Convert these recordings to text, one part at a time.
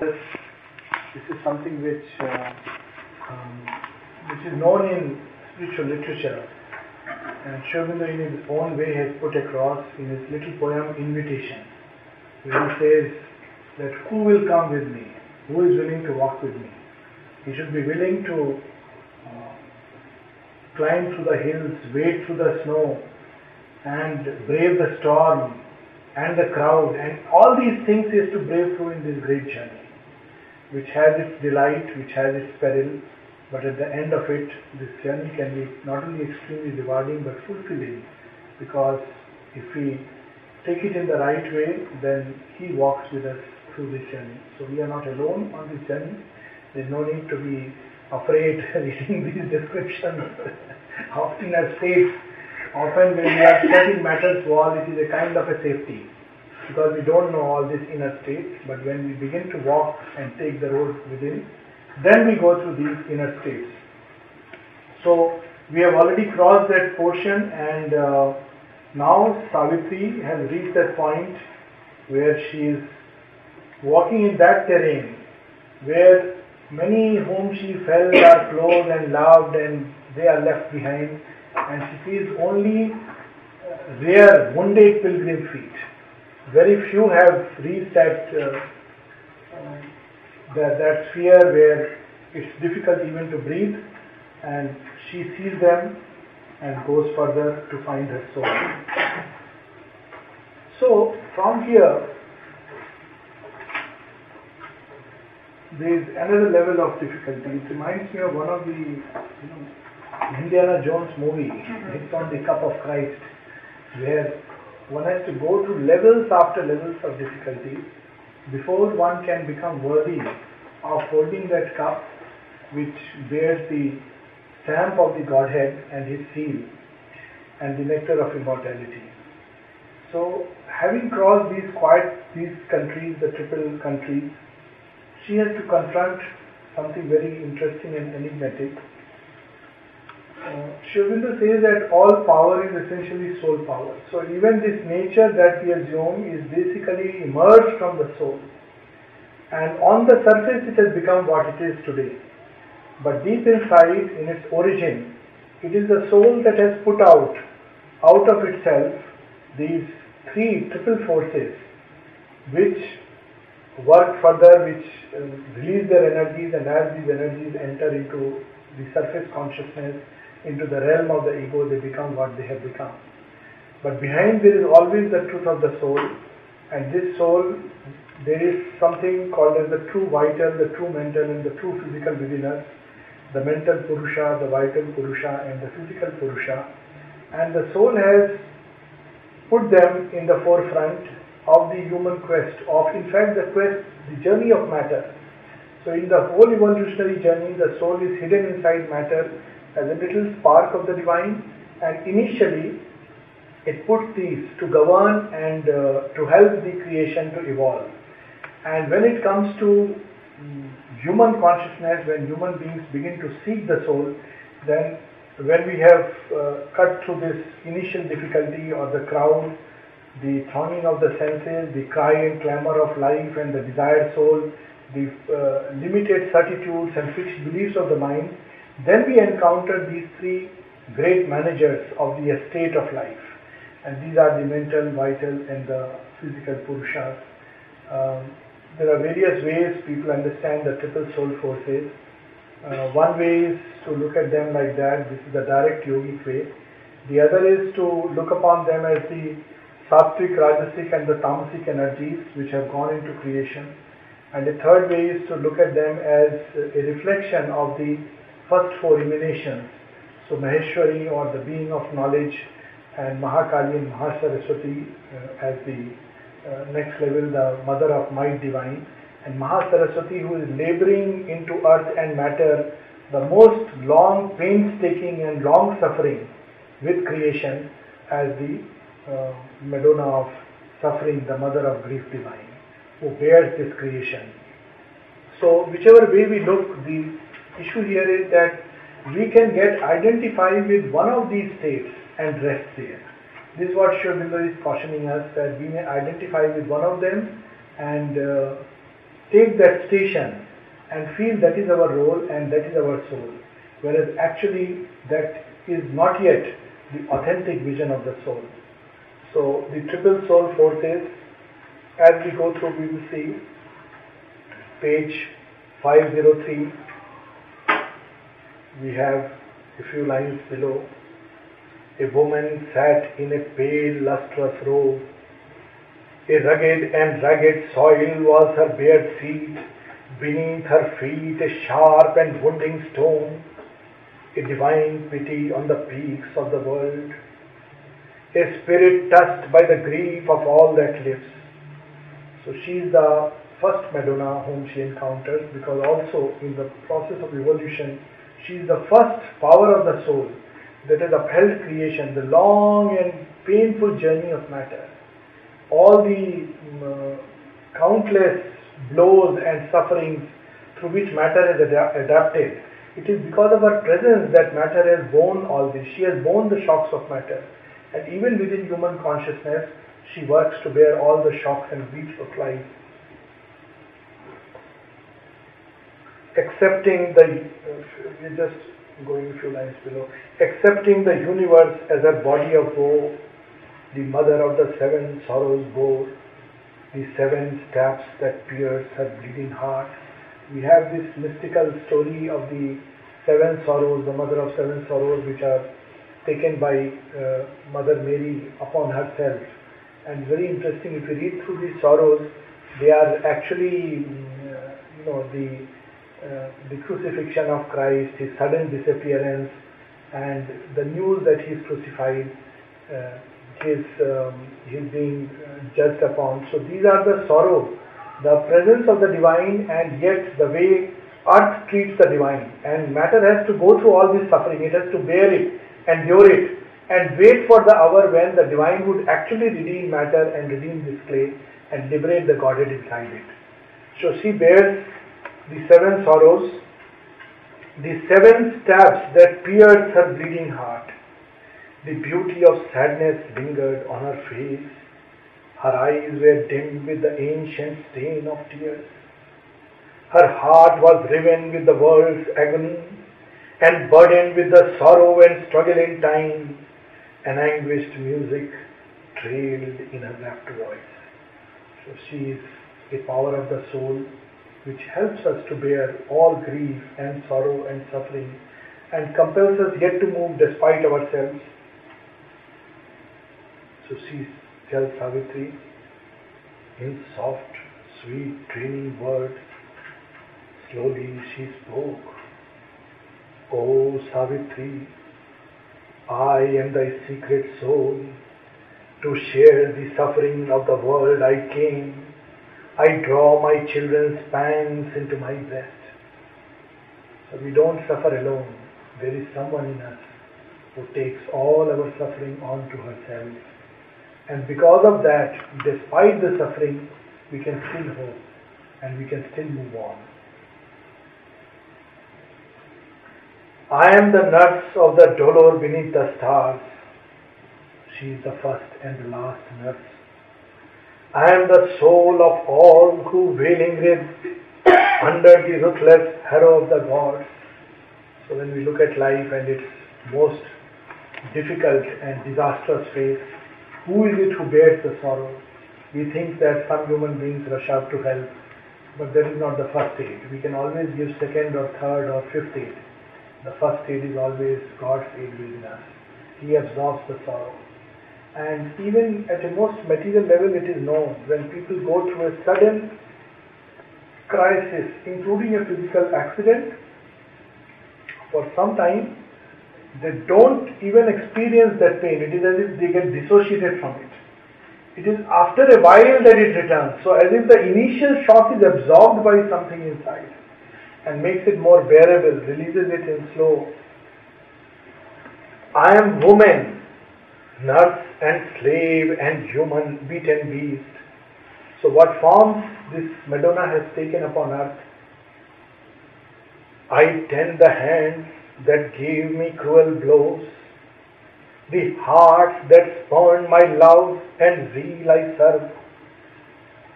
This, is something which, uh, um, which is known in spiritual literature. And Sri in his own way has put across in his little poem Invitation, where he says that who will come with me? Who is willing to walk with me? He should be willing to uh, climb through the hills, wade through the snow, and brave the storm and the crowd, and all these things he has to brave through in this great journey, which has its delight, which has its peril, but at the end of it, this journey can be not only extremely rewarding but fulfilling, because if we take it in the right way, then he walks with us through this journey. So we are not alone on this journey. There's no need to be afraid reading these descriptions. Often as safe, often when we are setting matters wall, it is a kind of a safety because we don't know all these inner states. But when we begin to walk and take the road within, then we go through these inner states. So we have already crossed that portion, and uh, now Savitri has reached that point where she is walking in that terrain where Many whom she felt are close and loved and they are left behind and she sees only uh, rare wounded pilgrim feet. Very few have reached that, uh, that, that sphere where it's difficult even to breathe and she sees them and goes further to find her soul. So from here there is another level of difficulty. It reminds me of one of the you know, Indiana Jones movie, mm-hmm. It's on the Cup of Christ, where one has to go through levels after levels of difficulty before one can become worthy of holding that cup which bears the stamp of the Godhead and His seal and the nectar of immortality. So, having crossed these quiet these countries, the triple countries, she has to confront something very interesting and enigmatic. Uh, says that all power is essentially soul power. So even this nature that we assume is basically emerged from the soul. And on the surface it has become what it is today. But deep inside, in its origin, it is the soul that has put out, out of itself, these three triple forces which work further which uh, release their energies and as these energies enter into the surface consciousness, into the realm of the ego, they become what they have become. But behind there is always the truth of the soul and this soul, there is something called as the true vital, the true mental and the true physical within us. The mental Purusha, the vital Purusha and the physical Purusha. And the soul has put them in the forefront of the human quest, of in fact the quest, the journey of matter. So in the whole evolutionary journey, the soul is hidden inside matter as a little spark of the divine and initially it puts these to govern and uh, to help the creation to evolve. And when it comes to um, human consciousness, when human beings begin to seek the soul, then when we have uh, cut through this initial difficulty or the crowd the thronging of the senses, the cry and clamor of life and the desired soul, the uh, limited certitudes and fixed beliefs of the mind, then we encounter these three great managers of the estate of life. And these are the mental, vital, and the physical Purushas. Um, there are various ways people understand the triple soul forces. Uh, one way is to look at them like that, this is the direct yogic way. The other is to look upon them as the sattvic, rajasic and the tamasic energies which have gone into creation. And the third way is to look at them as a reflection of the first four emanations. So Maheshwari or the being of knowledge and Mahakali and Mahasaraswati uh, as the uh, next level, the mother of might divine. And Mahasaraswati who is laboring into earth and matter the most long, painstaking and long suffering with creation as the uh, Madonna of suffering, the mother of grief divine, who bears this creation. So, whichever way we look, the issue here is that we can get identified with one of these states and rest there. This is what Aurobindo is cautioning us that we may identify with one of them and uh, take that station and feel that is our role and that is our soul. Whereas actually that is not yet the authentic vision of the soul. So the triple soul forces, as we go through we will see page 503 we have a few lines below. A woman sat in a pale lustrous robe. A rugged and ragged soil was her bare feet. Beneath her feet a sharp and wounding stone. A divine pity on the peaks of the world. A spirit touched by the grief of all that lives. So she is the first Madonna whom she encounters because also in the process of evolution she is the first power of the soul that has upheld creation, the long and painful journey of matter. All the um, countless blows and sufferings through which matter has ad- adapted. It is because of her presence that matter has borne all this. She has borne the shocks of matter. And even within human consciousness, she works to bear all the shocks and griefs of life. Accepting the, we're just going a few lines below, accepting the universe as a body of woe, the mother of the seven sorrows bore, the seven stabs that pierce her bleeding heart. We have this mystical story of the seven sorrows, the mother of seven sorrows, which are taken by uh, Mother Mary upon herself. And very interesting, if you read through these sorrows, they are actually, uh, you know, the uh, the crucifixion of Christ, his sudden disappearance, and the news that he is crucified, uh, his, um, his being uh, judged upon. So these are the sorrow, the presence of the divine, and yet the way earth treats the divine. And matter has to go through all this suffering. It has to bear it, endure it, and wait for the hour when the divine would actually redeem matter and redeem this clay and liberate the Godhead inside it. So she bears the seven sorrows, the seven stabs that pierced her bleeding heart. The beauty of sadness lingered on her face. Her eyes were dimmed with the ancient stain of tears. Her heart was riven with the world's agony and burdened with the sorrow and struggle in time. An anguished music trailed in her rapt voice. So she is a power of the soul which helps us to bear all grief and sorrow and suffering and compels us yet to move despite ourselves. So she tells Savitri in soft, sweet, training words, slowly she spoke. O Savitri, I am thy secret soul. To share the suffering of the world I came I draw my children's pangs into my breast. So we don't suffer alone. There is someone in us who takes all our suffering onto herself. And because of that, despite the suffering, we can still hope and we can still move on. I am the nurse of the dolor beneath the stars. She is the first and the last nurse I am the soul of all who wailing live under the ruthless harrow of the gods. So when we look at life and its most difficult and disastrous phase, who is it who bears the sorrow? We think that some human beings rush out to help, but that is not the first aid. We can always give second or third or fifth aid. The first aid is always God's aid within us. He absorbs the sorrow. And even at the most material level, it is known when people go through a sudden crisis, including a physical accident, for some time, they don't even experience that pain. It is as if they get dissociated from it. It is after a while that it returns. So, as if the initial shock is absorbed by something inside and makes it more bearable, releases it in slow. I am woman, nurse and slave and human beaten beast. So what forms this Madonna has taken upon earth? I tend the hands that gave me cruel blows, the hearts that spurned my love and zeal I serve.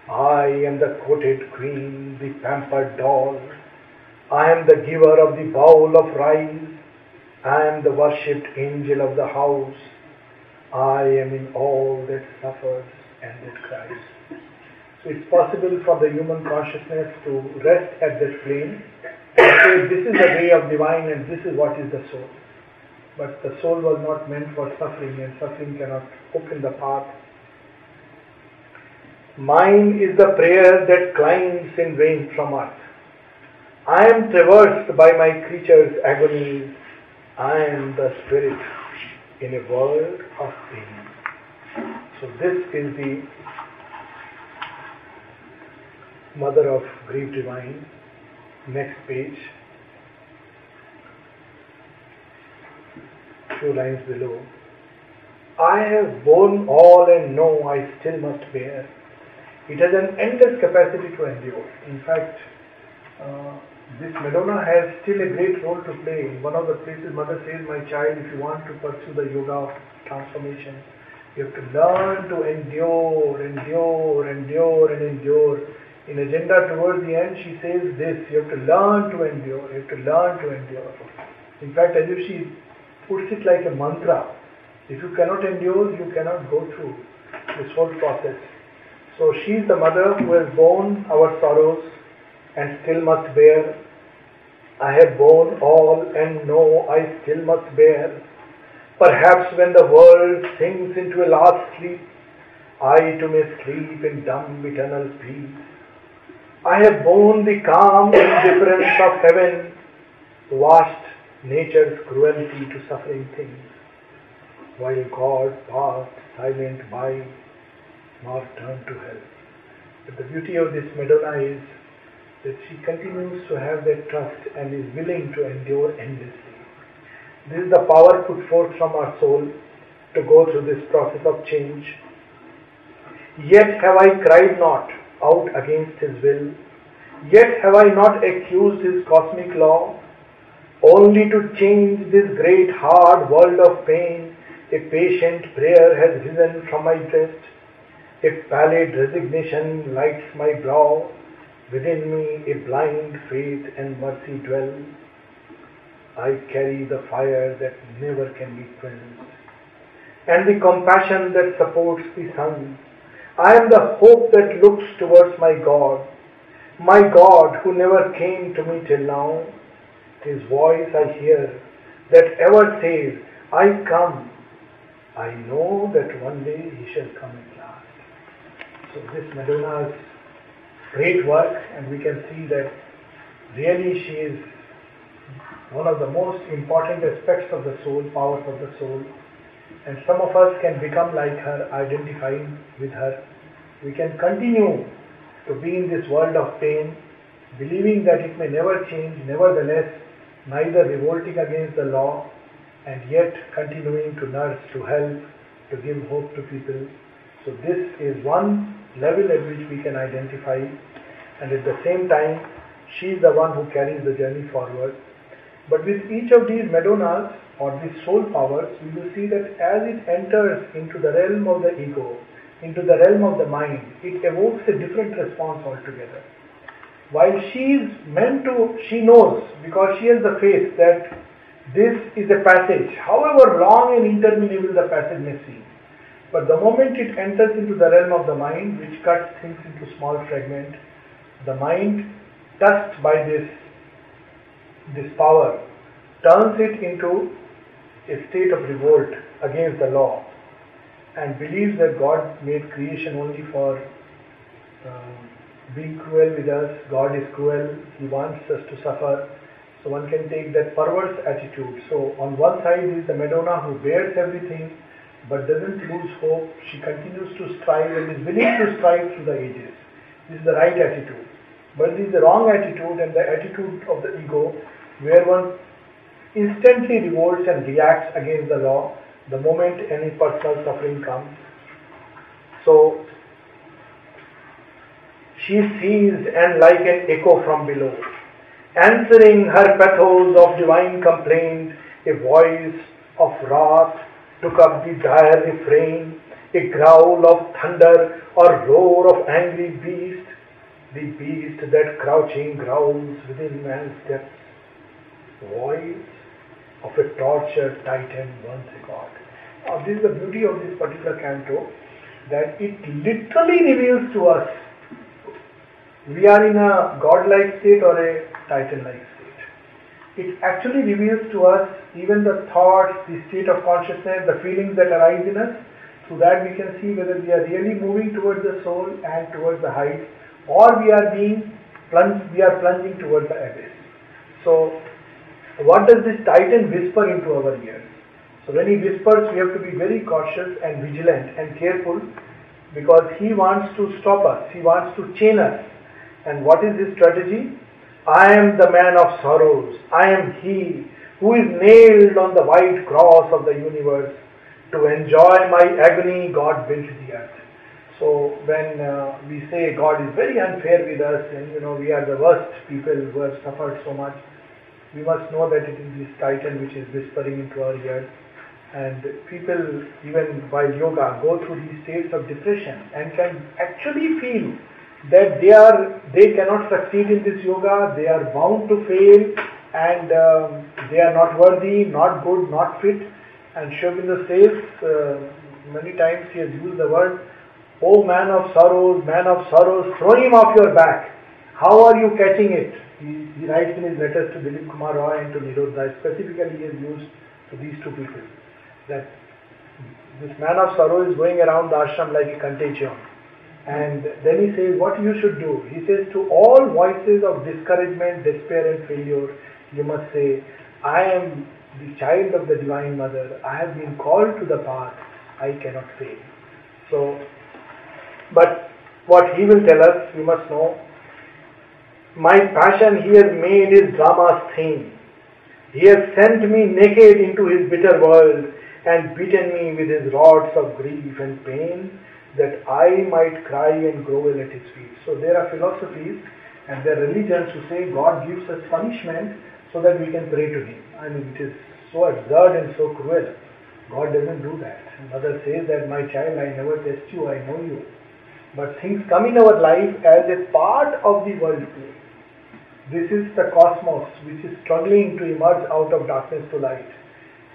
I am the courted queen, the pampered doll. I am the giver of the bowl of rice. I am the worshipped angel of the house. I am in all that suffers and that cries. So it's possible for the human consciousness to rest at that plane and say, this is the way of divine and this is what is the soul. But the soul was not meant for suffering and suffering cannot open the path. Mine is the prayer that climbs in vain from earth. I am traversed by my creature's agonies. I am the spirit in a world of pain. So this is the mother of grief divine. Next page. Two lines below. I have borne all and know I still must bear. It has an endless capacity to endure. In fact, uh, this Madonna has still a great role to play. In one of the places, Mother says, My child, if you want to pursue the yoga of transformation, you have to learn to endure, endure, endure, and endure. In Agenda towards the end, she says this you have to learn to endure, you have to learn to endure. In fact, as if she puts it like a mantra. If you cannot endure, you cannot go through this whole process. So she is the mother who has borne our sorrows, and still must bear. I have borne all and know I still must bear. Perhaps when the world sinks into a last sleep, I too may sleep in dumb eternal peace. I have borne the calm indifference of heaven, washed nature's cruelty to suffering things, while God passed silent by, nor turned to hell. But the beauty of this Madonna is that she continues to have that trust and is willing to endure endlessly. This is the power put forth from our soul to go through this process of change. Yet have I cried not out against his will, yet have I not accused his cosmic law, only to change this great hard world of pain. A patient prayer has risen from my breast, a pallid resignation lights my brow Within me a blind faith and mercy dwell. I carry the fire that never can be quenched, and the compassion that supports the sun. I am the hope that looks towards my God, my God who never came to me till now. His voice I hear that ever says, I come. I know that one day he shall come at last. So this Madonna's great work and we can see that really she is one of the most important aspects of the soul, powers of the soul. And some of us can become like her, identifying with her. We can continue to be in this world of pain, believing that it may never change, nevertheless, neither revolting against the law, and yet continuing to nurse, to help, to give hope to people. So this is one level at which we can identify and at the same time she is the one who carries the journey forward. But with each of these Madonnas or these soul powers, we will see that as it enters into the realm of the ego, into the realm of the mind, it evokes a different response altogether. While she is meant to, she knows because she has the faith that this is a passage, however long and interminable the passage may seem. But the moment it enters into the realm of the mind, which cuts things into small fragments, the mind, touched by this, this power, turns it into a state of revolt against the law and believes that God made creation only for uh, being cruel with us. God is cruel. He wants us to suffer. So one can take that perverse attitude. So on one side is the Madonna who bears everything but doesn't lose hope. She continues to strive and is willing to strive through the ages. This is the right attitude. But this is the wrong attitude and the attitude of the ego where one instantly revolts and reacts against the law the moment any personal suffering comes. So she sees and like an echo from below, answering her pathos of divine complaint, a voice of wrath took up the dire refrain, a growl of thunder or roar of angry beast, the beast that crouching growls within man's depths, voice of a tortured titan once a god. Now, this is the beauty of this particular canto, that it literally reveals to us we are in a godlike state or a titan-like state. It actually reveals to us even the thoughts, the state of consciousness, the feelings that arise in us. So that we can see whether we are really moving towards the soul and towards the heights, or we are being plunged, we are plunging towards the abyss. So, what does this titan whisper into our ears? So when he whispers, we have to be very cautious and vigilant and careful because he wants to stop us. He wants to chain us. And what is his strategy? I am the man of sorrows. I am he who is nailed on the white cross of the universe. To enjoy my agony, God built the earth. So when uh, we say God is very unfair with us and you know we are the worst people who have suffered so much, we must know that it is this titan which is whispering into our ears. And people, even while yoga, go through these states of depression and can actually feel that they are they cannot succeed in this yoga, they are bound to fail, and um, they are not worthy, not good, not fit. And Aurobindo says uh, many times he has used the word, "Oh man of sorrows, man of sorrows, throw him off your back. How are you catching it?" He, he writes in his letters to Dilip Kumar Roy and to Nirodha. Specifically, he has used to these two people that this man of sorrow is going around the ashram like a contagion and then he says what you should do. He says to all voices of discouragement, despair and failure, you must say, I am the child of the Divine Mother. I have been called to the path. I cannot fail. So, but what he will tell us, we must know, my passion he has made his drama's theme. He has sent me naked into his bitter world and beaten me with his rods of grief and pain that I might cry and grovel at his feet. So there are philosophies and there are religions who say God gives us punishment so that we can pray to him. I mean, it is so absurd and so cruel. God doesn't do that. Mother says that, my child, I never test you, I know you. But things come in our life as a part of the world. This is the cosmos which is struggling to emerge out of darkness to light.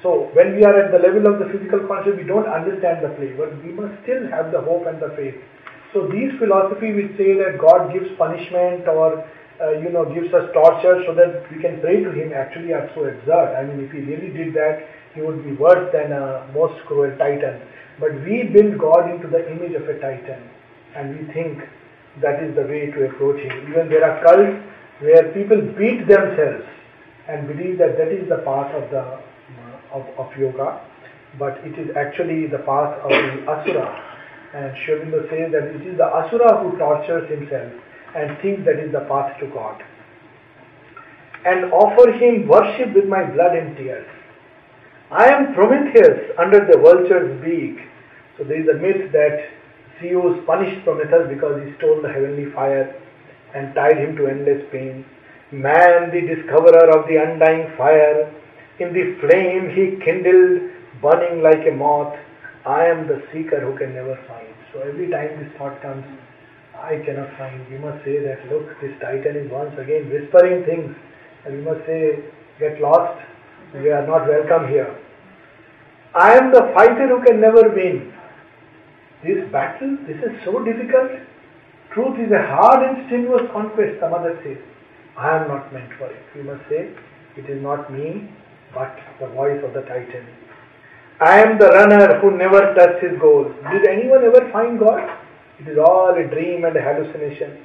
So when we are at the level of the physical consciousness, we don't understand the play, but we must still have the hope and the faith. So these philosophy which say that God gives punishment or uh, you know gives us torture so that we can pray to Him actually are so absurd. I mean, if He really did that, He would be worse than a most cruel titan. But we build God into the image of a titan, and we think that is the way to approach Him. Even there are cults where people beat themselves and believe that that is the path of the of, of yoga, but it is actually the path of the asura. And Aurobindo says that it is the asura who tortures himself and thinks that is the path to God. And offer him worship with my blood and tears. I am Prometheus under the vulture's beak. So there is a myth that Zeus punished Prometheus because he stole the heavenly fire and tied him to endless pain. Man, the discoverer of the undying fire, in the flame he kindled, burning like a moth. I am the seeker who can never find. So every time this thought comes, I cannot find. We must say that, look, this titan is once again whispering things. And we must say, get lost. We are not welcome here. I am the fighter who can never win. This battle, this is so difficult. Truth is a hard and strenuous conquest, the mother says. I am not meant for it. We must say, it is not me, but the voice of the Titan. I am the runner who never touched his goal. Did anyone ever find God? It is all a dream and a hallucination.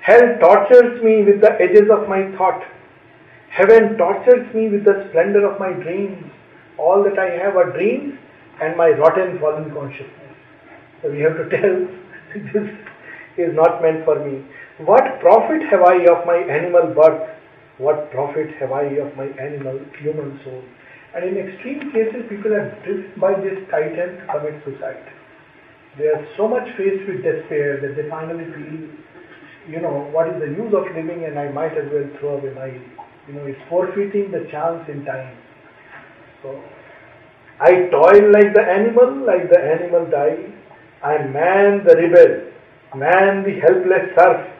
Hell tortures me with the edges of my thought. Heaven tortures me with the splendor of my dreams. All that I have are dreams and my rotten fallen consciousness. So we have to tell this is not meant for me. What profit have I of my animal birth what profit have I of my animal, human soul? And in extreme cases, people are driven by this titan to commit suicide. They are so much faced with despair that they finally feel, you know, what is the use of living and I might as well throw away my, you know, it's forfeiting the chance in time. So, I toil like the animal, like the animal dies. I am man the rebel, man the helpless serf.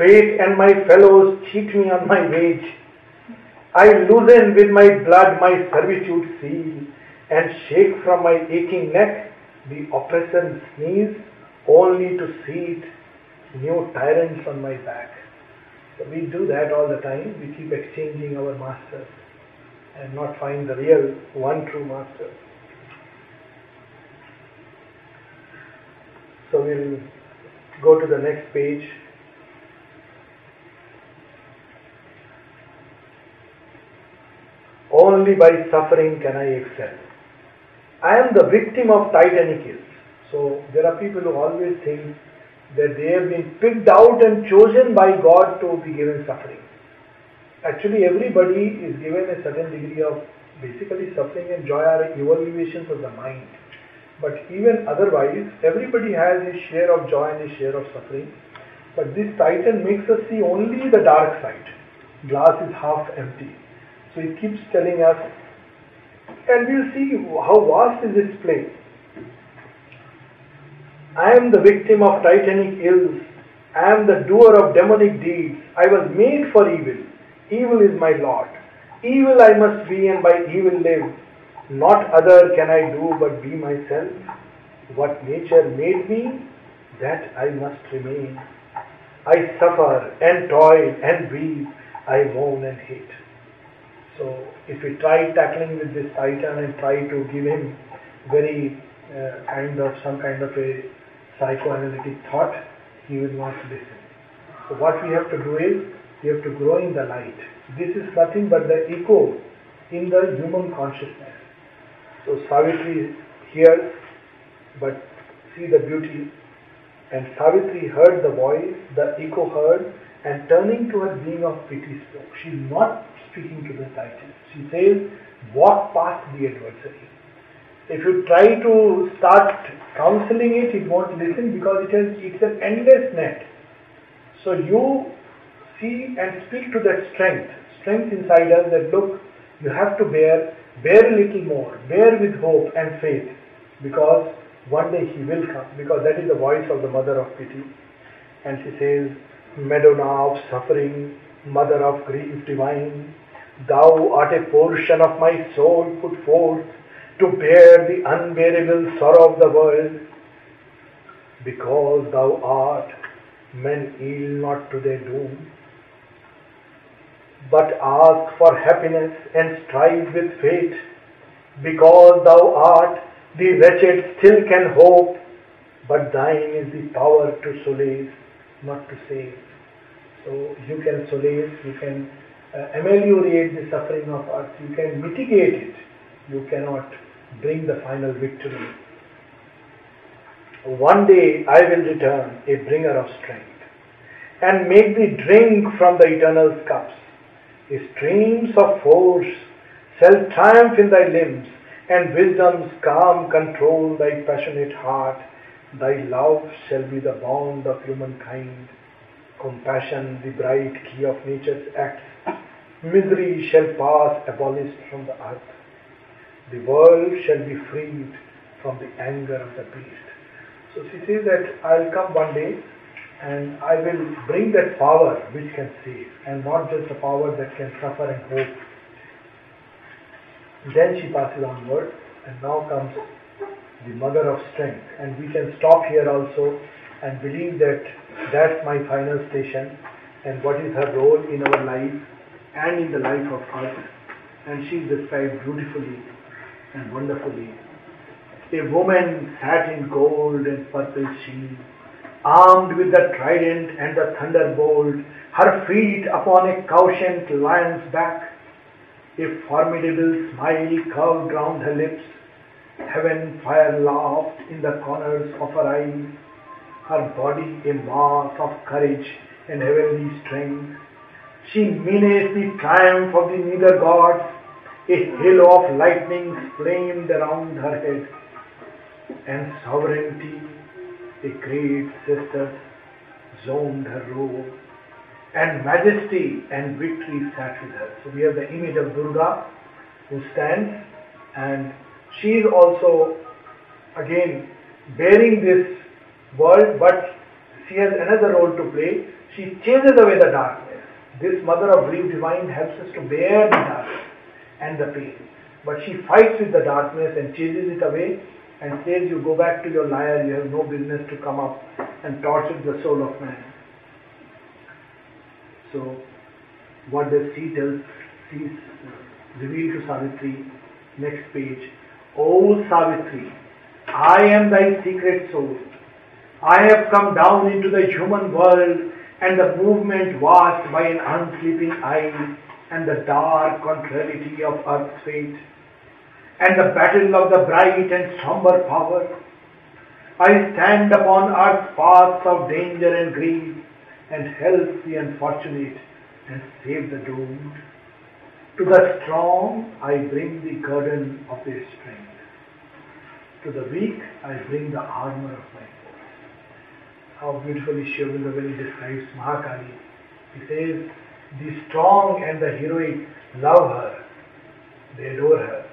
Fate and my fellows cheat me on my wage. I loosen with my blood my servitude seal, and shake from my aching neck the oppressor sneeze, only to seat new tyrants on my back. So we do that all the time. We keep exchanging our masters and not find the real one true master. So we'll go to the next page. Only by suffering can I excel. I am the victim of titanic ills. So there are people who always think that they have been picked out and chosen by God to be given suffering. Actually, everybody is given a certain degree of basically suffering and joy are evaluations of the mind. But even otherwise, everybody has his share of joy and his share of suffering. But this titan makes us see only the dark side. Glass is half empty. So he keeps telling us, and we'll see how vast is this place. I am the victim of titanic ills. I am the doer of demonic deeds. I was made for evil. Evil is my lot. Evil I must be and by evil live. Not other can I do but be myself. What nature made me, that I must remain. I suffer and toil and weep. I moan and hate. So if we try tackling with this titan and try to give him very uh, kind of some kind of a psychoanalytic thought, he will not listen. So what we have to do is, we have to grow in the light. This is nothing but the echo in the human consciousness. So Savitri hears, but see the beauty. And Savitri heard the voice, the echo heard, and turning to her being of pity spoke. She not speaking to the titan. She says, walk past the adversary. If you try to start counseling it, it won't listen because it has, it's an endless net. So you see and speak to that strength, strength inside us that look, you have to bear, bear a little more, bear with hope and faith because one day he will come because that is the voice of the mother of pity. And she says, Madonna of suffering, mother of grief divine, thou art a portion of my soul put forth to bear the unbearable sorrow of the world. Because thou art, men yield not to their doom, but ask for happiness and strive with fate. Because thou art, the wretched still can hope, but thine is the power to solace, not to save. So you can solace, you can uh, ameliorate the suffering of us, you can mitigate it. You cannot bring the final victory. One day I will return a bringer of strength and make thee drink from the eternal cups. Streams of force shall triumph in thy limbs, and wisdom's calm control thy passionate heart. Thy love shall be the bond of humankind, compassion the bright key of nature's acts. Misery shall pass abolished from the earth the world shall be freed from the anger of the beast. So she says that I'll come one day and I will bring that power which can save and not just the power that can suffer and hope. Then she passes onward and now comes the mother of strength and we can stop here also and believe that that's my final station and what is her role in our life and in the life of us and she is described beautifully and wonderfully. A woman sat in gold and purple sheen, armed with the trident and the thunderbolt, her feet upon a couchant lion's back. A formidable smile curved round her lips. Heaven fire laughed in the corners of her eyes. Her body a mass of courage and heavenly strength. She menaced the triumph of the nether gods a halo of lightning flamed around her head, and sovereignty, a great sister, zoned her robe, and majesty and victory sat with her. So we have the image of Durga who stands, and she is also again bearing this world, but she has another role to play. She chases away the darkness. This mother of grief divine helps us to bear the darkness and the pain. But she fights with the darkness and chases it away and says, You go back to your lyre, you have no business to come up and torture the soul of man. So, what does she tell? She's revealed to Savitri, next page. O Savitri, I am thy secret soul. I have come down into the human world and the movement watched by an unsleeping eye and the dark contrariety of earth's fate and the battle of the bright and somber power. I stand upon earth's paths of danger and grief and help the unfortunate and save the doomed. To the strong I bring the guerdon of their strength. To the weak I bring the armor of my. How beautifully he describes Mahakali. He says, the strong and the heroic love her. They adore her.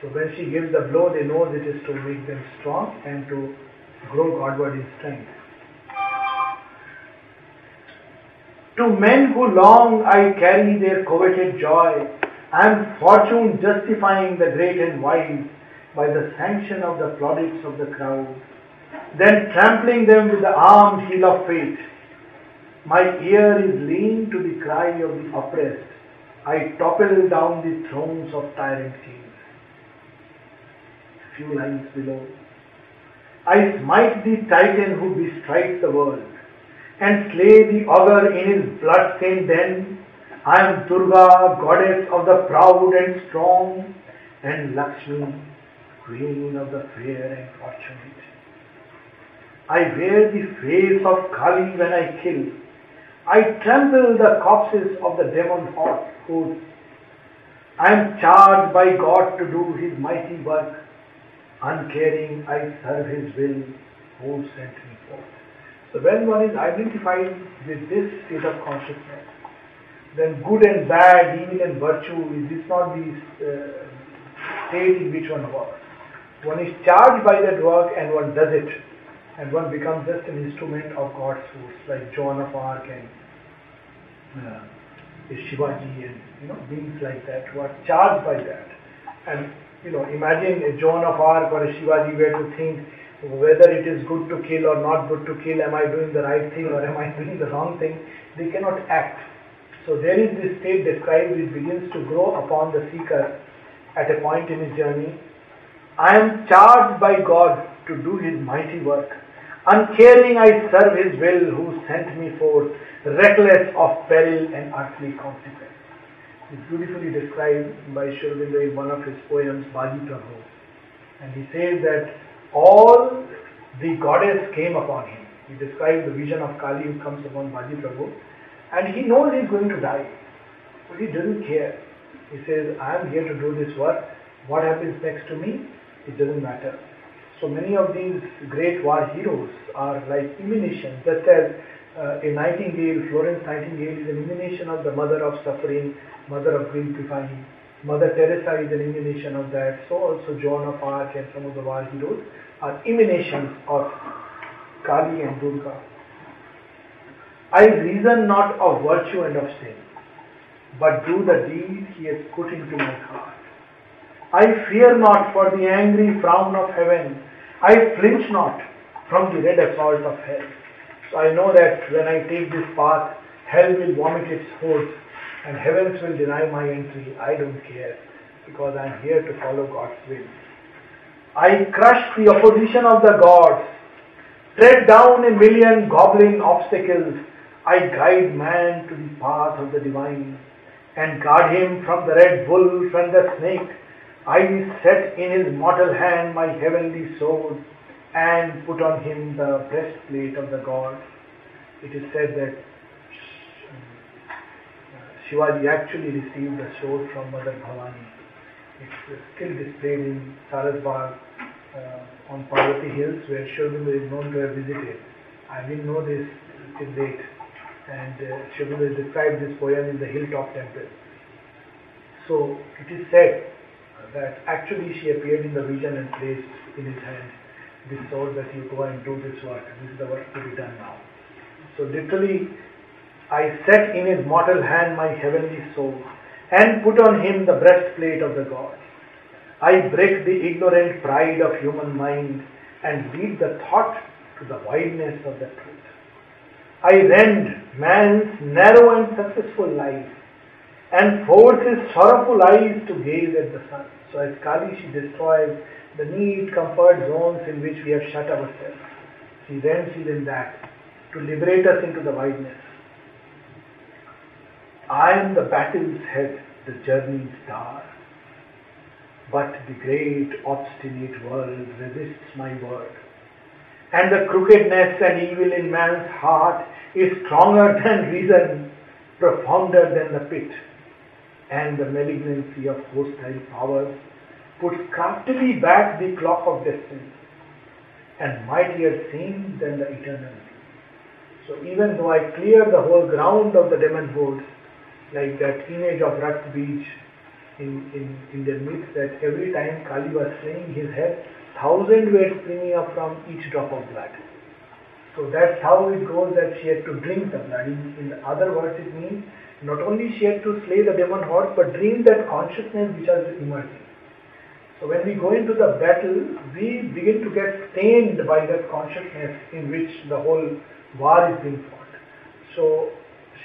So when she gives the blow, they know it is to make them strong and to grow Godward in strength. To men who long I carry their coveted joy, and fortune justifying the great and wise by the sanction of the plaudits of the crowd, then trampling them with the armed heel of fate. My ear is lean to the cry of the oppressed. I topple down the thrones of tyrant kings. Few lines below. I smite the titan who bestrides the world and slay the ogre in his blood-stained den. I am Durga, goddess of the proud and strong, and Lakshmi, queen of the fair and fortunate. I wear the face of Kali when I kill. I trample the corpses of the demon hosts. I am charged by God to do his mighty work. Uncaring, I serve his will, who sent me forth. So when one is identified with this state of consciousness, then good and bad, evil and virtue, is not the uh, state in which one works? One is charged by that work and one does it, and one becomes just an instrument of God's force, like Joan of Arc and uh, Shivaji and you know beings like that who are charged by that. And you know, imagine a Joan of Arc or a Shivaji were to think whether it is good to kill or not good to kill, am I doing the right thing or am I doing the wrong thing, they cannot act. So there is this state described which begins to grow upon the seeker at a point in his journey. I am charged by God to do his mighty work. Uncaring I serve his will who sent me forth, reckless of peril and earthly consequence. It's beautifully described by Sri in one of his poems, Baji Prabhu. And he says that all the goddess came upon him. He describes the vision of Kali who comes upon Baji Prabhu and he knows he's going to die. But he doesn't care. He says, I am here to do this work. What happens next to me, it doesn't matter. So many of these great war heroes are like emanations, just as uh, a nightingale, Florence Nightingale is an emanation of the mother of suffering, mother of grief divine. Mother Teresa is an emanation of that. So also Joan of Arc and some of the war heroes are emanations of Kali and Durga. I reason not of virtue and of sin, but do the deed he has put into my heart. I fear not for the angry frown of heaven. I flinch not from the red assault of hell. So I know that when I take this path, hell will vomit its hordes and heavens will deny my entry. I don't care because I am here to follow God's will. I crush the opposition of the gods, tread down a million goblin obstacles. I guide man to the path of the divine and guard him from the red wolf and the snake. I set in his mortal hand my heavenly sword and put on him the breastplate of the God. It is said that Shivaji actually received the sword from Mother Bhavani. It's still displayed in Sarasbag uh, on Parvati Hills where Aurobindo is known to have visited. I didn't know this till date. And uh, Sri described this poem in the Hilltop Temple. So it is said that actually she appeared in the vision and placed in his hand this sword that you go and do this work. This is the work to be done now. So literally, I set in his mortal hand my heavenly soul and put on him the breastplate of the gods. I break the ignorant pride of human mind and lead the thought to the wideness of the truth. I rend man's narrow and successful life and force his sorrowful eyes to gaze at the sun. So as Kali, she destroys the neat comfort zones in which we have shut ourselves. She rends in that to liberate us into the wideness. I am the battle's head, the journey's star. But the great obstinate world resists my word. And the crookedness and evil in man's heart is stronger than reason, profounder than the pit. And the malignancy of hostile powers puts craftily back the clock of destiny, and mightier seems than the eternal. So even though I clear the whole ground of the demon hordes, like that image of Raktabija in, in, in the myth that every time Kali was slaying his head, thousand were springing up from each drop of blood. So that's how it goes that she had to drink the blood. In, in other words, it means not only she had to slay the demon horde, but drink that consciousness which has emerged. So when we go into the battle, we begin to get stained by that consciousness in which the whole war is being fought. So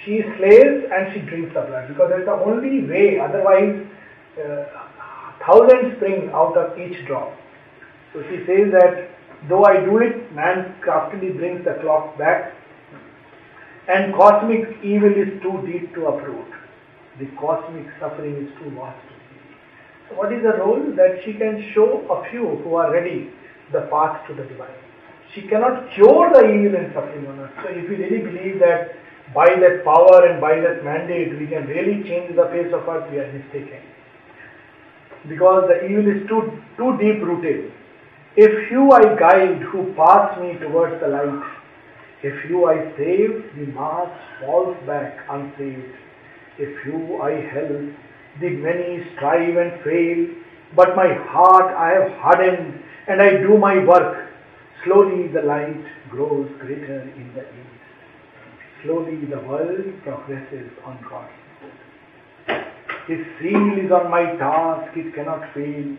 she slays and she drinks the blood because that's the only way, otherwise, uh, thousands spring out of each drop. So she says that though I do it, man craftily brings the clock back, and cosmic evil is too deep to uproot. The cosmic suffering is too vast. So what is the role that she can show a few who are ready the path to the divine? She cannot cure the evil and suffering on us. So if we really believe that by that power and by that mandate we can really change the face of earth, we are mistaken. Because the evil is too, too deep rooted. If you I guide who pass me towards the light, if you I save, the mass falls back unsaved. If you I help, the many strive and fail, but my heart I have hardened and I do my work Slowly the light grows greater in the east. Slowly the world progresses on God's His seal is on my task, it cannot fail.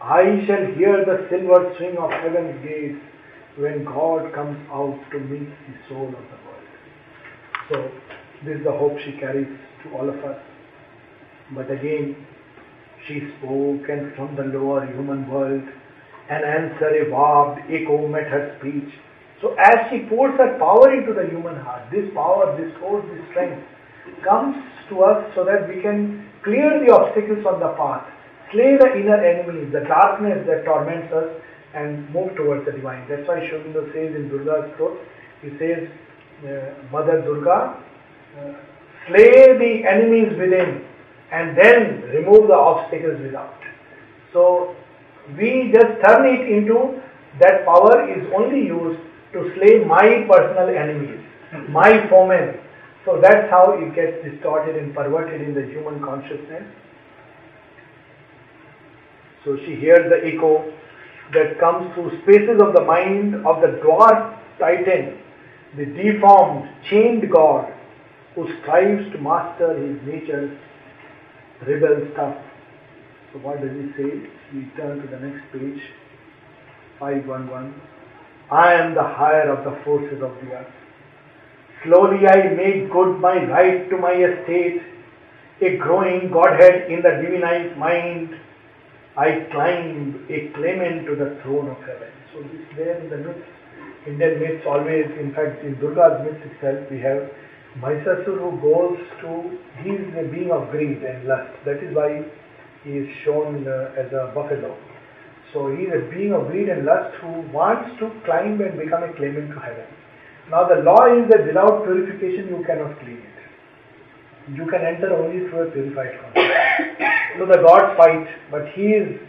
I shall hear the silver swing of heaven's gates when God comes out to meet the soul of the world. So, this is the hope she carries to all of us. But again, she spoke and from the lower human world an answer evolved, echo met her speech. So as she pours her power into the human heart, this power, this force, this strength comes to us so that we can clear the obstacles on the path, slay the inner enemies, the darkness that torments us, and move towards the divine. That's why Sri Aurobindo says in Durga Stotra, he says, uh, Mother Durga, uh, slay the enemies within and then remove the obstacles without. So we just turn it into that power is only used to slay my personal enemies, my foemen. So that's how it gets distorted and perverted in the human consciousness. So she hears the echo that comes through spaces of the mind of the dwarf titan, the deformed, chained god who strives to master his nature's rebel stuff. So what does he say? We turn to the next page, 511. I am the higher of the forces of the earth. Slowly I make good my right to my estate, a growing Godhead in the divinized mind. I climb a claimant to the throne of heaven. So this there in the myths, Indian myths always, in fact in Durga's myth itself, we have Mahishasur who goes to, he is a being of greed and lust. That is why he is shown uh, as a buffalo. So he is a being of greed and lust who wants to climb and become a claimant to heaven. Now the law is that without purification you cannot claim it. You can enter only through a purified conscience. So the gods fight, but he is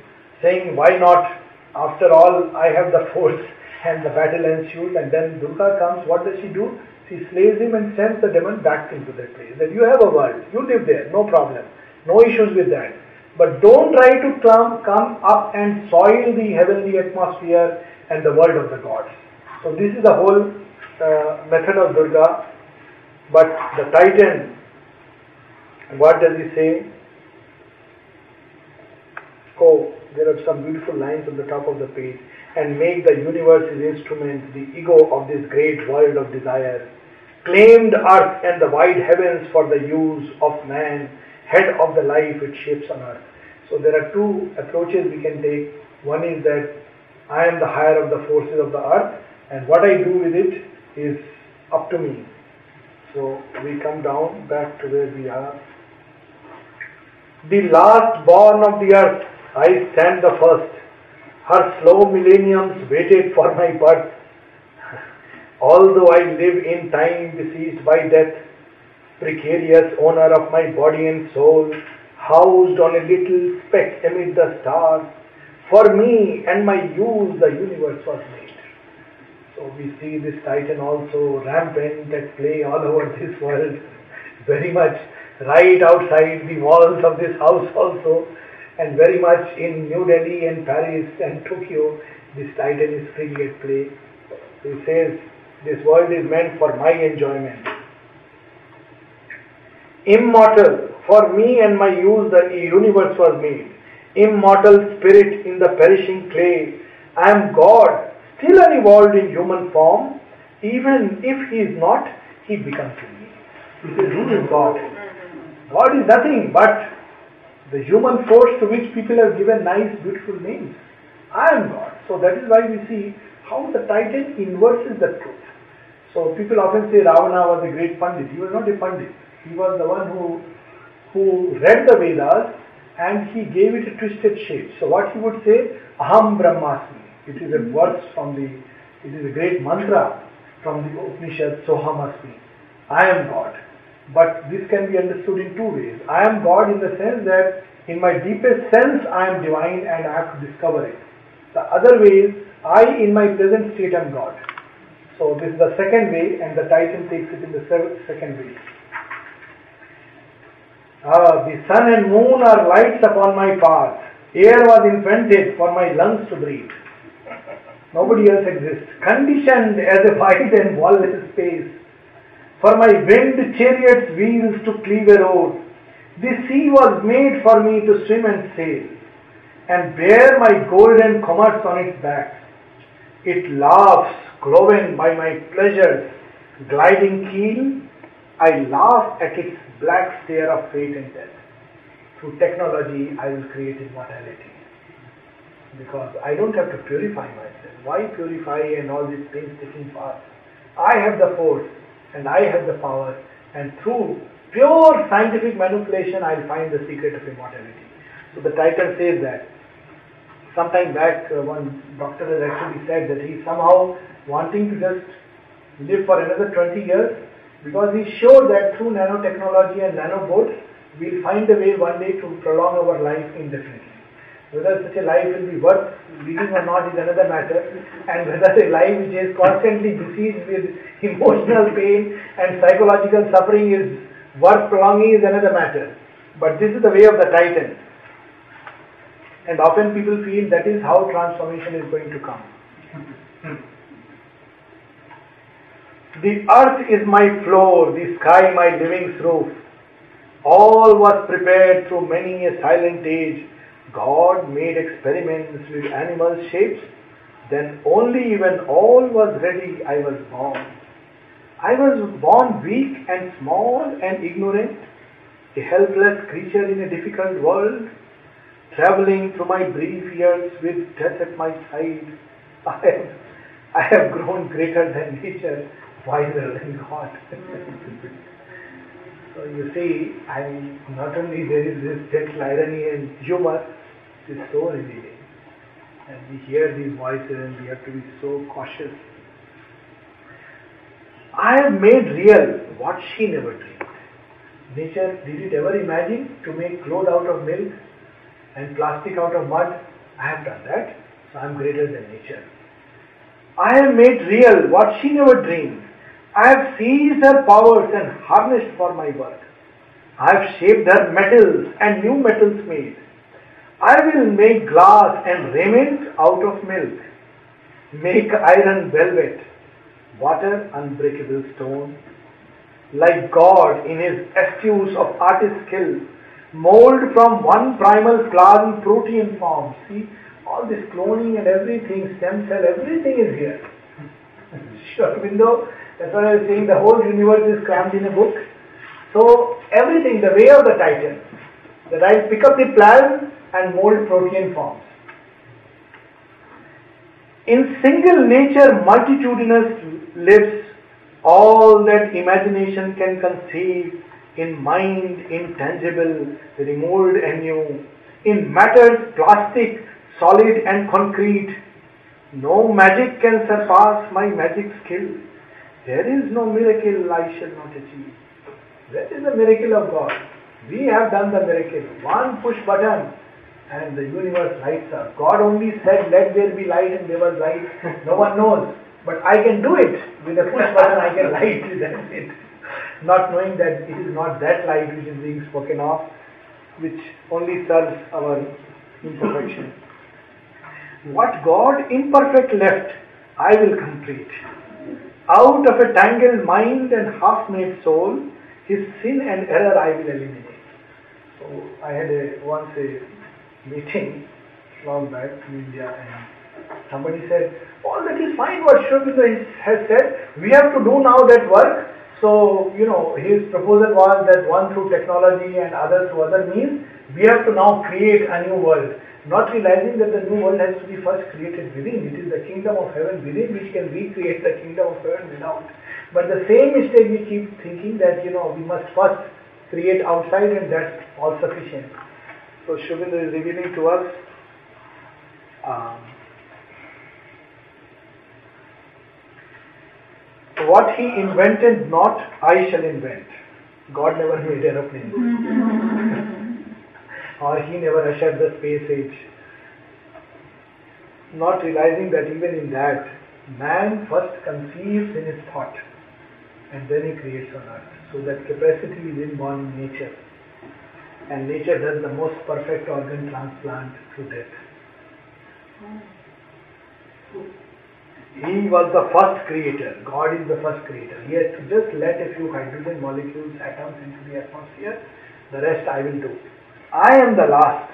saying, why not? After all, I have the force and the battle ensues and then Durga comes, what does she do? She slays him and sends the demon back into that place. That you have a world, you live there, no problem, no issues with that. But don't try to come, come up and soil the heavenly atmosphere and the world of the gods. So this is the whole uh, method of Durga. But the Titan, what does he say? Oh, there are some beautiful lines on the top of the page. And make the universe his instrument, the ego of this great world of desire. Claimed earth and the wide heavens for the use of man, head of the life it shapes on earth. So there are two approaches we can take. One is that I am the higher of the forces of the earth, and what I do with it is up to me. So we come down back to where we are. The last born of the earth, I stand the first. Her slow millenniums waited for my birth. Although I live in time besieged by death, precarious owner of my body and soul, housed on a little speck amid the stars, for me and my use the universe was made. So we see this titan also rampant at play all over this world, very much right outside the walls of this house also, and very much in New Delhi and Paris and Tokyo, this titan is freely at play. He says, this world is meant for my enjoyment. Immortal, for me and my use the universe was made. Immortal spirit in the perishing clay, I am God, still unevolved in human form. Even if he is not, he becomes in me. Who is God? God is nothing but the human force to which people have given nice, beautiful names. I am God. So that is why we see how the Titan inverses the truth. So people often say Ravana was a great Pandit. He was not a Pandit. He was the one who who read the Vedas and he gave it a twisted shape. So what he would say, Aham Brahmasmi. It is a verse from the, it is a great mantra from the Upanishad, Sohamasmi. I am God. But this can be understood in two ways. I am God in the sense that in my deepest sense I am divine and I have to discover it. The other way is I in my present state am God. So this is the second way and the Titan takes it in the second way. Ah, the sun and moon are lights upon my path. Air was invented for my lungs to breathe. Nobody else exists. Conditioned as a wide and wall-less space. For my winged chariot's wheels to cleave a road. The sea was made for me to swim and sail, and bear my golden commerce on its back. It laughs, glowing by my pleasures, gliding keel. I laugh at its black stare of fate and death. Through technology, I will create immortality. Because I don't have to purify myself. Why purify and all these things taking part? I have the force and I have the power, and through pure scientific manipulation, I'll find the secret of immortality. So the title says that. Sometime back, uh, one doctor has actually said that he's somehow wanting to just live for another 20 years because he's sure that through nanotechnology and nanobots, we'll find a way one day to prolong our life indefinitely. Whether such a life will be worth leading or not is another matter, and whether a life which is constantly besieged with emotional pain and psychological suffering is worth prolonging is another matter. But this is the way of the Titan. And often people feel that is how transformation is going to come. The earth is my floor, the sky my living roof. All was prepared through many a silent age. God made experiments with animal shapes. Then only when all was ready I was born. I was born weak and small and ignorant, a helpless creature in a difficult world, traveling through my brief years with death at my side. I have, I have grown greater than nature wiser than God. so you see, I not only there is this gentle irony and humor, is so revealing. And we hear these voices and we have to be so cautious. I have made real what she never dreamed. Nature, did it ever imagine to make cloth out of milk and plastic out of mud? I have done that, so I am greater than nature. I have made real what she never dreamed. I have seized her powers and harnessed for my work. I have shaped her metals and new metals made. I will make glass and raiment out of milk, make iron velvet, water unbreakable stone. Like God in his astute of artist skill, mold from one primal plasm protein form. See, all this cloning and everything, stem cell, everything is here. sure, window, that's what I was saying, the whole universe is crammed in a book. So everything, the way of the titan, the right pick up the plasm and mold protein forms. In single nature multitudinous lives all that imagination can conceive in mind intangible, removed and new, in matters plastic, solid and concrete. No magic can surpass my magic skill. There is no miracle I shall not achieve. That is the miracle of God. We have done the miracle. One push button and the universe lights up. God only said, let there be light and there was light. No one knows. But I can do it. With a push button I can light. That's it. Not knowing that it is not that light which is being spoken of, which only serves our imperfection. What God imperfect left, I will complete. Out of a tangled mind and half-made soul, his sin and error I will eliminate. I had a, once a meeting long back in India and somebody said, all that is fine what Aurobindo has said, we have to do now that work. So, you know, his proposal was that one through technology and other through other means, we have to now create a new world not realizing that the new world has to be first created within. It is the kingdom of heaven within which can recreate the kingdom of heaven without. But the same mistake we keep thinking that, you know, we must first create outside and that's all sufficient. So Aurobindo is revealing to us um, what he invented not, I shall invent. God never made aeroplanes. or he never ushered the space age. Not realizing that even in that, man first conceives in his thought and then he creates on earth. So that capacity is inborn in nature. And nature does the most perfect organ transplant through death. He was the first creator. God is the first creator. He has to just let a few hydrogen molecules, atoms into the atmosphere. The rest I will do. I am the last.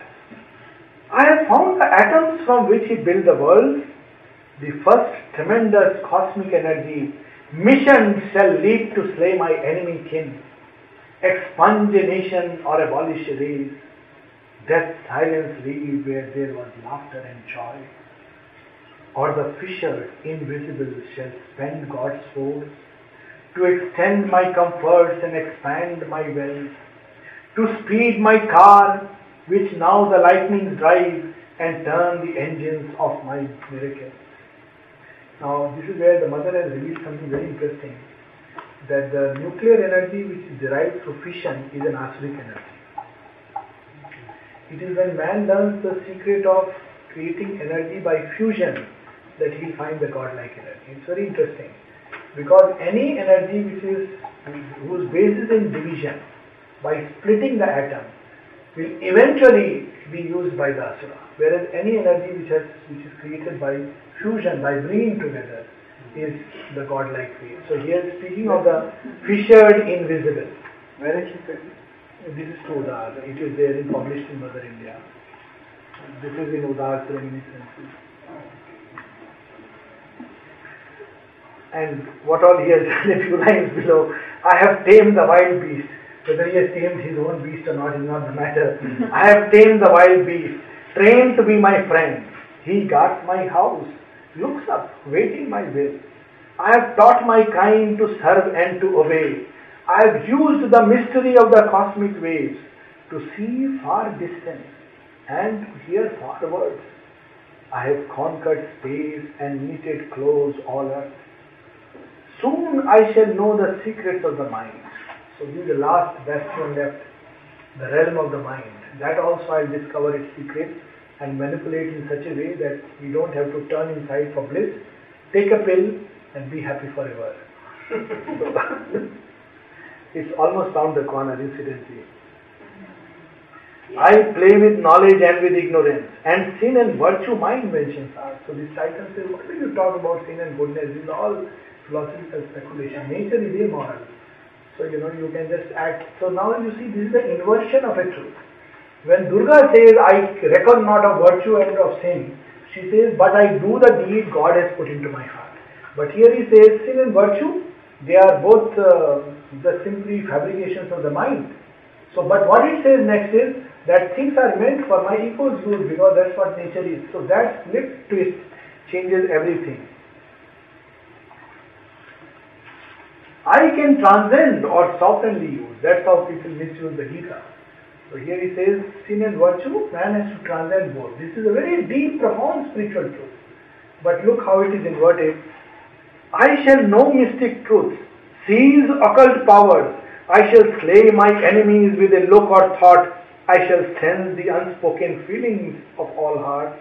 I have found the atoms from which he built the world, the first tremendous cosmic energy. Mission shall leap to slay my enemy kin, expunge a nation or abolish race. Death silence leave where there was laughter and joy. Or the fisher invisible shall spend God's force to extend my comforts and expand my wealth to speed my car, which now the lightnings drive and turn the engines of my miracle. Now, this is where the mother has revealed something very interesting that the nuclear energy which is derived through fission is an asuric energy. It is when man learns the secret of creating energy by fusion that he finds the godlike energy. It's very interesting because any energy which is whose base is in division by splitting the atom will eventually be used by the asura. Whereas any energy which, has, which is created by fusion, by bringing together, is the godlike way. So here speaking of the fissured invisible. Where is it? This is to Udar. It is there in published in Mother India. This is in Udar's reminiscences. And what all he has done a few lines below. I have tamed the wild beast whether he has tamed his own beast or not is not the matter. Mm-hmm. I have tamed the wild beast, trained to be my friend. He guards my house, looks up, waiting my will. I have taught my kind to serve and to obey. I have used the mystery of the cosmic waves to see far distance and to hear far words. I have conquered space and knitted close all earth. Soon I shall know the secrets of the mind. So this is the last bastion left, the realm of the mind. That also I'll discover its secret and manipulate in such a way that we don't have to turn inside for bliss. Take a pill and be happy forever. it's almost round the corner, incidentally. I play with knowledge and with ignorance, and sin and virtue my inventions are. So this Titan says, what will you talk about sin and goodness? These are all philosophical speculation. Nature is immoral. So you know you can just act. So now you see this is the inversion of a truth. When Durga says, I reckon not of virtue and of sin, she says, but I do the deed God has put into my heart. But here he says, sin and virtue, they are both uh, the simply fabrications of the mind. So, but what it says next is that things are meant for my ego's use because that's what nature is. So that split twist changes everything. I can transcend or soften the use. That's how people misuse the Gita. So here he says, sin and virtue, man has to transcend both. This is a very deep, profound spiritual truth. But look how it is inverted. I shall know mystic truths, seize occult powers. I shall slay my enemies with a look or thought. I shall sense the unspoken feelings of all hearts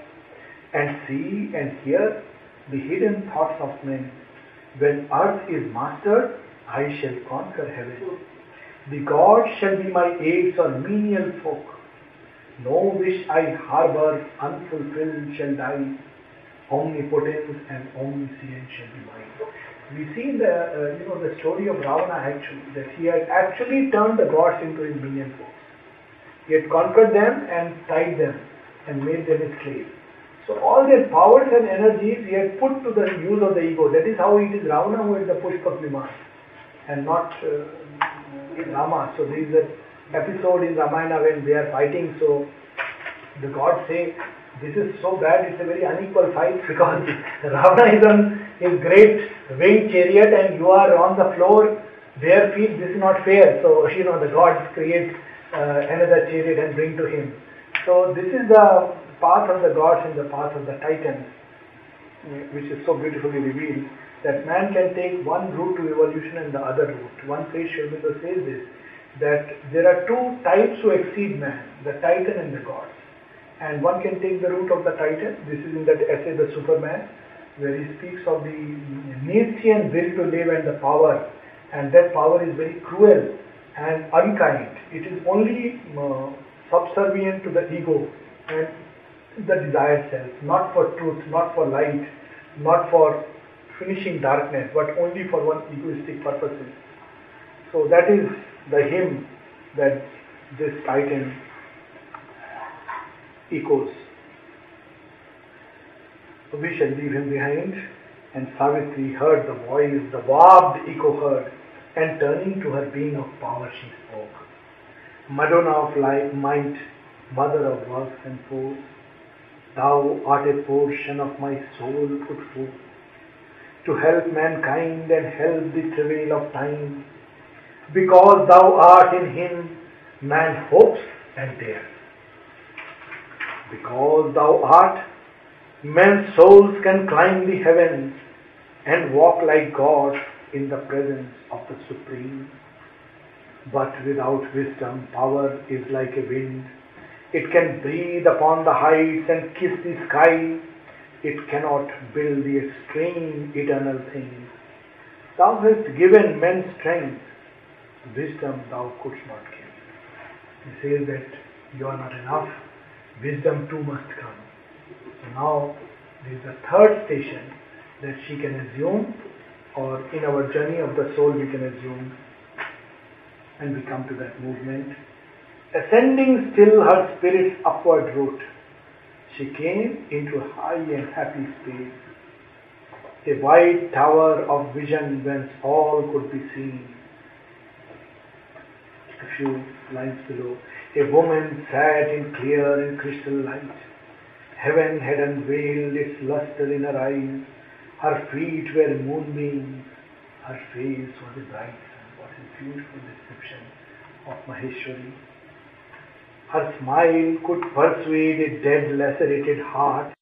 and see and hear the hidden thoughts of men. When earth is mastered, I shall conquer heaven. The gods shall be my aids or menial folk. No wish I harbor unfulfilled shall die. Omnipotence and omniscient shall be mine. We see the uh, you know the story of Ravana actually that he had actually turned the gods into his minion folks. He had conquered them and tied them and made them his slaves. So all their powers and energies he had put to the use of the ego. That is how it is Ravana who is the Pushpak Viman and not uh, Rama. So there is an episode in Ramayana when they are fighting. So the gods say, this is so bad, it's a very unequal fight because Ravana is on his great winged chariot and you are on the floor, bare feet, this is not fair. So, you know, the gods create uh, another chariot and bring to him. So this is the path of the gods and the path of the titans, which is so beautifully revealed that man can take one route to evolution and the other route. One phrase Sri says this, that there are two types who exceed man, the titan and the gods. And one can take the route of the titan, this is in that essay The Superman, where he speaks of the Nietzschean will to live and the power, and that power is very cruel and unkind. It is only uh, subservient to the ego and the desired self, not for truth, not for light, not for finishing darkness, but only for one egoistic purposes. So that is the hymn that this titan echoes. So we shall leave him behind. And Savitri heard the voice, the barbed echo heard, and turning to her being of power she spoke. Madonna of life, might, mother of works and force, thou art a portion of my soul put forth to help mankind and help the travail of time. Because thou art in him, man hopes and dares. Because thou art, men's souls can climb the heavens and walk like gods in the presence of the Supreme. But without wisdom, power is like a wind. It can breathe upon the heights and kiss the sky it cannot build the extreme eternal things. Thou hast given men strength, wisdom thou couldst not give. He says that you are not enough, wisdom too must come. So now there is a third station that she can assume, or in our journey of the soul we can assume, and we come to that movement. Ascending still her spirit's upward route she came into a high and happy space, a white tower of vision whence all could be seen. A few lines below, a woman sat in clear and crystal light. Heaven had unveiled its luster in her eyes. Her feet were moonbeams. Her face was a bright sun. What a beautiful description of Maheshwari. Her smile could persuade a dead, lacerated heart